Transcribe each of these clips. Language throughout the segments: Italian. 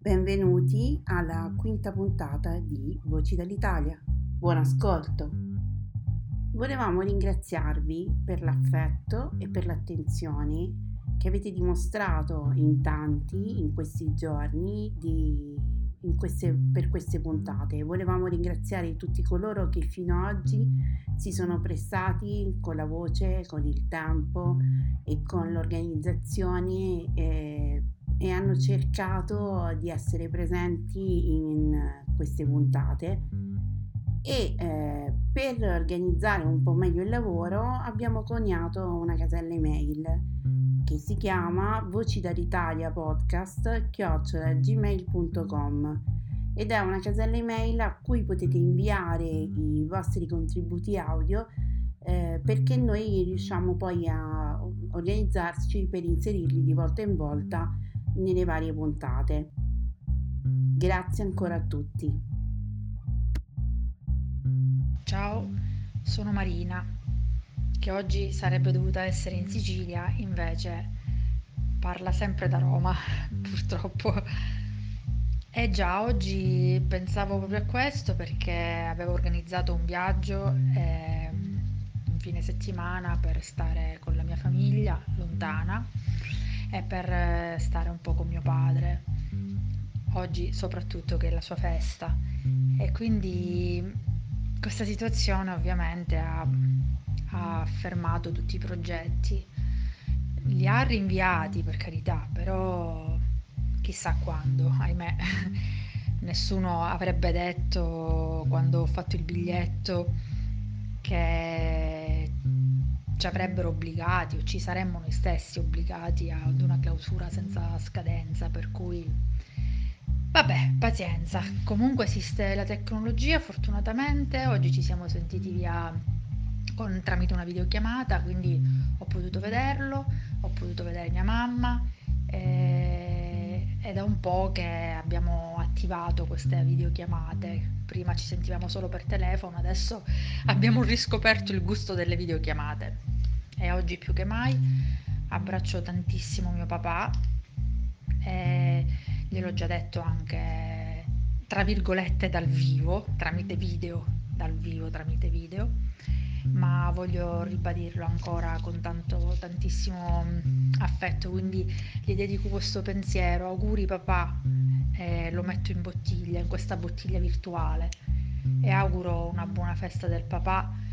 Benvenuti alla quinta puntata di Voci dall'Italia. Buon ascolto! Volevamo ringraziarvi per l'affetto e per l'attenzione che avete dimostrato in tanti in questi giorni di, in queste, per queste puntate. Volevamo ringraziare tutti coloro che fino ad oggi si sono prestati con la voce, con il tempo e con l'organizzazione. Eh, e hanno cercato di essere presenti in queste puntate. E eh, per organizzare un po' meglio il lavoro abbiamo coniato una casella email che si chiama voci dall'Italia podcast gmail.com ed è una casella email a cui potete inviare i vostri contributi audio eh, perché noi riusciamo poi a organizzarci per inserirli di volta in volta nelle varie puntate. Grazie ancora a tutti. Ciao, sono Marina, che oggi sarebbe dovuta essere in Sicilia, invece parla sempre da Roma, purtroppo. E già oggi pensavo proprio a questo perché avevo organizzato un viaggio eh, un fine settimana per stare con la mia famiglia lontana è per eh, stare un po' con mio padre, oggi soprattutto che è la sua festa. E quindi questa situazione ovviamente ha, ha fermato tutti i progetti, li ha rinviati per carità, però chissà quando, ahimè. Nessuno avrebbe detto quando ho fatto il biglietto che ci avrebbero obbligati o ci saremmo noi stessi obbligati ad una clausura senza scadenza, per cui vabbè, pazienza. Comunque esiste la tecnologia, fortunatamente, oggi ci siamo sentiti via con, tramite una videochiamata, quindi ho potuto vederlo, ho potuto vedere mia mamma e, ed è un po' che abbiamo attivato queste videochiamate. Prima ci sentivamo solo per telefono, adesso abbiamo riscoperto il gusto delle videochiamate e oggi più che mai abbraccio tantissimo mio papà e gliel'ho già detto anche tra virgolette dal vivo, tramite video, dal vivo, tramite video, ma voglio ribadirlo ancora con tanto, tantissimo affetto, quindi gli dedico questo pensiero, auguri papà, e lo metto in bottiglia, in questa bottiglia virtuale. E auguro una buona festa del papà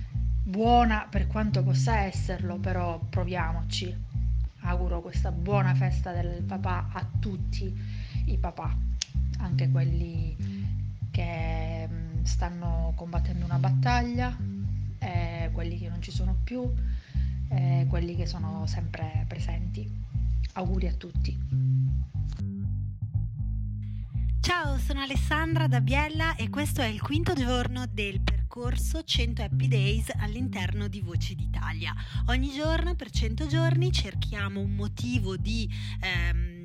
buona per quanto possa esserlo, però proviamoci. Auguro questa buona festa del papà a tutti i papà, anche quelli che mm, stanno combattendo una battaglia, eh, quelli che non ci sono più, eh, quelli che sono sempre presenti. Auguri a tutti. Ciao, sono Alessandra da Biella e questo è il quinto giorno del percorso 100 Happy Days all'interno di Voci d'Italia. Ogni giorno per 100 giorni cerchiamo un motivo di... Ehm,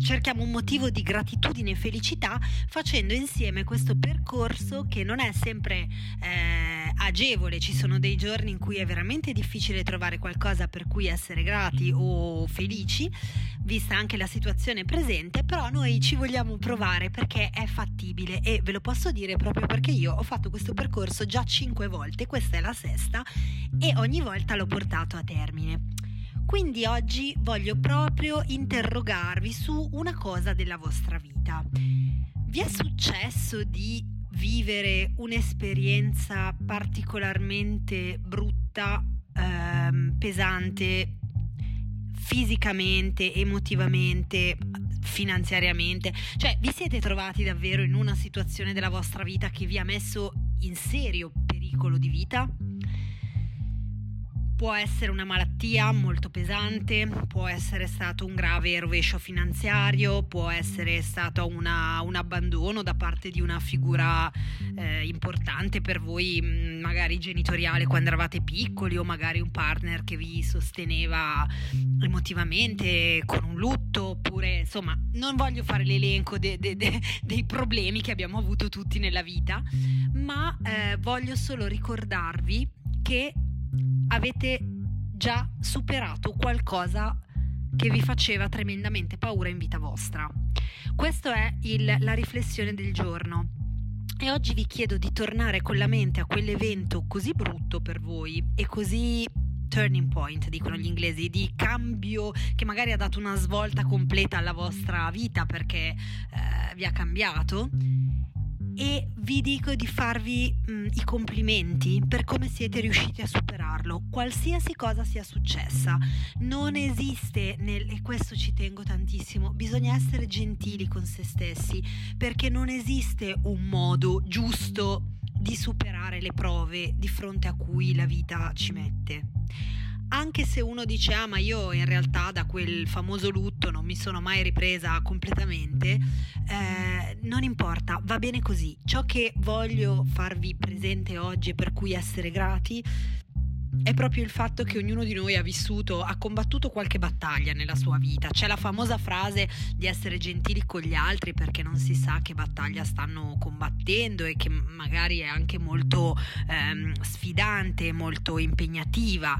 cerchiamo un motivo di gratitudine e felicità facendo insieme questo percorso che non è sempre eh, agevole, ci sono dei giorni in cui è veramente difficile trovare qualcosa per cui essere grati o felici, vista anche la situazione presente, però noi ci vogliamo provare perché è fattibile e ve lo posso dire proprio perché io ho fatto questo percorso già cinque volte, questa è la sesta e ogni volta l'ho portato a termine. Quindi oggi voglio proprio interrogarvi su una cosa della vostra vita. Vi è successo di vivere un'esperienza particolarmente brutta, ehm, pesante, fisicamente, emotivamente, finanziariamente? Cioè, vi siete trovati davvero in una situazione della vostra vita che vi ha messo in serio pericolo di vita? Può essere una malattia molto pesante, può essere stato un grave rovescio finanziario, può essere stato una, un abbandono da parte di una figura eh, importante per voi, mm, magari genitoriale quando eravate piccoli o magari un partner che vi sosteneva emotivamente con un lutto, oppure insomma non voglio fare l'elenco de, de, de, dei problemi che abbiamo avuto tutti nella vita, ma eh, voglio solo ricordarvi che avete già superato qualcosa che vi faceva tremendamente paura in vita vostra. Questa è il, la riflessione del giorno. E oggi vi chiedo di tornare con la mente a quell'evento così brutto per voi e così turning point, dicono gli inglesi, di cambio che magari ha dato una svolta completa alla vostra vita perché eh, vi ha cambiato e vi dico di farvi mh, mm, i complimenti per come siete riusciti a superarlo, qualsiasi cosa sia successa. Non esiste, nel, e questo ci tengo tantissimo, bisogna essere gentili con se stessi perché non esiste un modo giusto di superare le prove di fronte a cui la vita ci mette anche se uno dice ah ma io in realtà da quel famoso lutto non mi sono mai ripresa completamente, eh, non importa, va bene così. Ciò che voglio farvi presente oggi e per cui essere grati è proprio il fatto che ognuno di noi ha vissuto, ha combattuto qualche battaglia nella sua vita. C'è la famosa frase di essere gentili con gli altri perché non si sa che battaglia stanno combattendo e che magari è anche molto ehm, sfidante, molto impegnativa,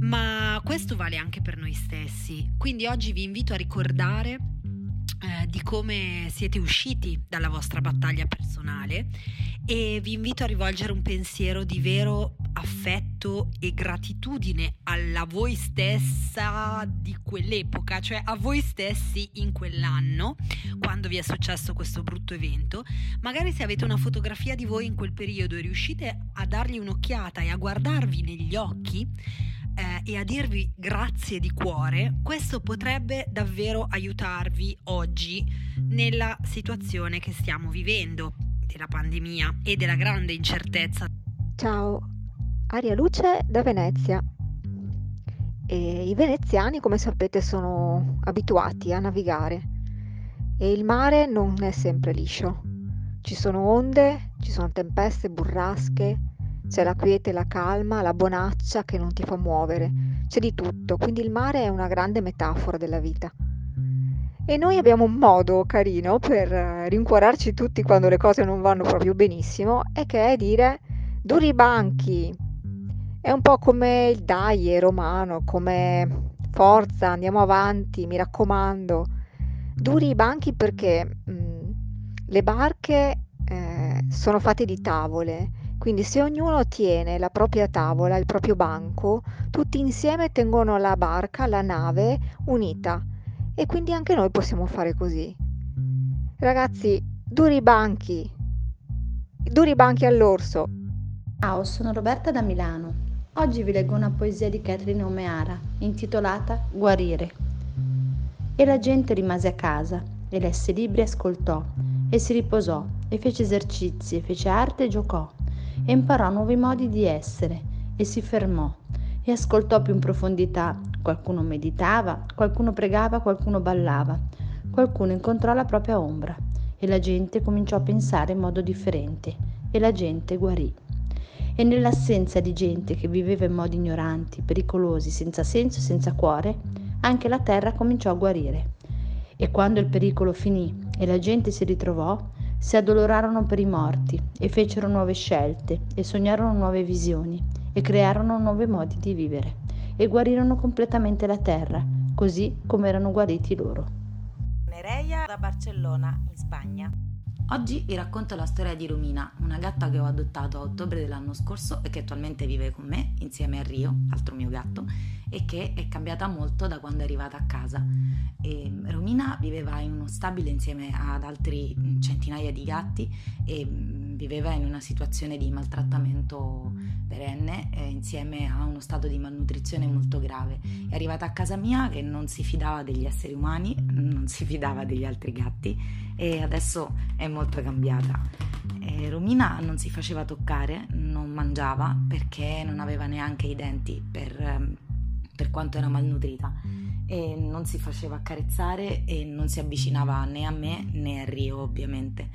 ma questo vale anche per noi stessi. Quindi oggi vi invito a ricordare eh, di come siete usciti dalla vostra battaglia personale e vi invito a rivolgere un pensiero di vero affetto e gratitudine alla voi stessa di quell'epoca, cioè a voi stessi in quell'anno, quando vi è successo questo brutto evento. Magari se avete una fotografia di voi in quel periodo e riuscite a dargli un'occhiata e a guardarvi negli occhi, eh, e a dirvi grazie di cuore, questo potrebbe davvero aiutarvi oggi nella situazione che stiamo vivendo della pandemia e della grande incertezza. Ciao, Aria Luce da Venezia. E I veneziani, come sapete, sono abituati a navigare e il mare non è sempre liscio. Ci sono onde, ci sono tempeste, burrasche, c'è la quiete, la calma, la bonaccia che non ti fa muovere, c'è di tutto, quindi il mare è una grande metafora della vita. E noi abbiamo un modo carino per eh, rincuorarci tutti quando le cose non vanno proprio benissimo, e che è dire duri i banchi. È un po' come il dai romano, come forza, andiamo avanti, mi raccomando. Duri i banchi perché mh, mm, le barche eh, sono fatte di tavole quindi se ognuno tiene la propria tavola, il proprio banco, tutti insieme tengono la barca, la nave unita e quindi anche noi possiamo fare così. Ragazzi, duri banchi, duri banchi all'orso. Ciao, sono Roberta da Milano. Oggi vi leggo una poesia di Catherine Omeara intitolata Guarire. E la gente rimase a casa e lesse libri e ascoltò e si riposò e fece esercizi e fece arte e giocò e imparò nuovi modi di essere e si fermò e ascoltò più in profondità. Qualcuno meditava, qualcuno pregava, qualcuno ballava, qualcuno incontrò la propria ombra e la gente cominciò a pensare in modo differente e la gente guarì. E nell'assenza di gente che viveva in modi ignoranti, pericolosi, senza senso e senza cuore, anche la terra cominciò a guarire. E quando il pericolo finì e la gente si ritrovò, Si addolorarono per i morti e fecero nuove scelte e sognarono nuove visioni e crearono nuovi modi di vivere e guarirono completamente la terra, così come erano guariti loro. Nereia da Barcellona, in Spagna. Oggi vi racconto la storia di Romina, una gatta che ho adottato a ottobre dell'anno scorso e che attualmente vive con me insieme a Rio, altro mio gatto, e che è cambiata molto da quando è arrivata a casa. E Romina viveva in uno stabile insieme ad altri centinaia di gatti e viveva in una situazione di maltrattamento perenne eh, insieme a uno stato di malnutrizione molto grave. È arrivata a casa mia che non si fidava degli esseri umani, non si fidava degli altri gatti e adesso è molto cambiata. E Romina non si faceva toccare, non mangiava perché non aveva neanche i denti per, ehm, per quanto era malnutrita e non si faceva accarezzare e non si avvicinava né a me né a Rio ovviamente.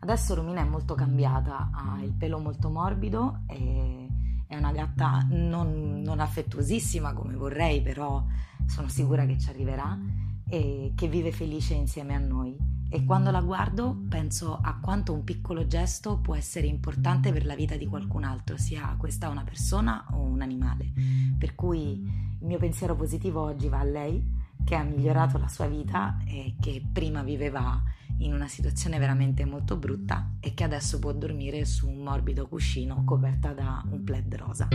Adesso Romina è molto cambiata, ha il pelo molto morbido è una gatta non, non affettuosissima come vorrei, però sono sicura che ci arriverà e che vive felice insieme a noi e quando la guardo penso a quanto un piccolo gesto può essere importante per la vita di qualcun altro, sia questa una persona o un animale. Per cui il mio pensiero positivo oggi va a lei che ha migliorato la sua vita e che prima viveva in una situazione veramente molto brutta e che adesso può dormire su un morbido cuscino coperta da un plaid rosa.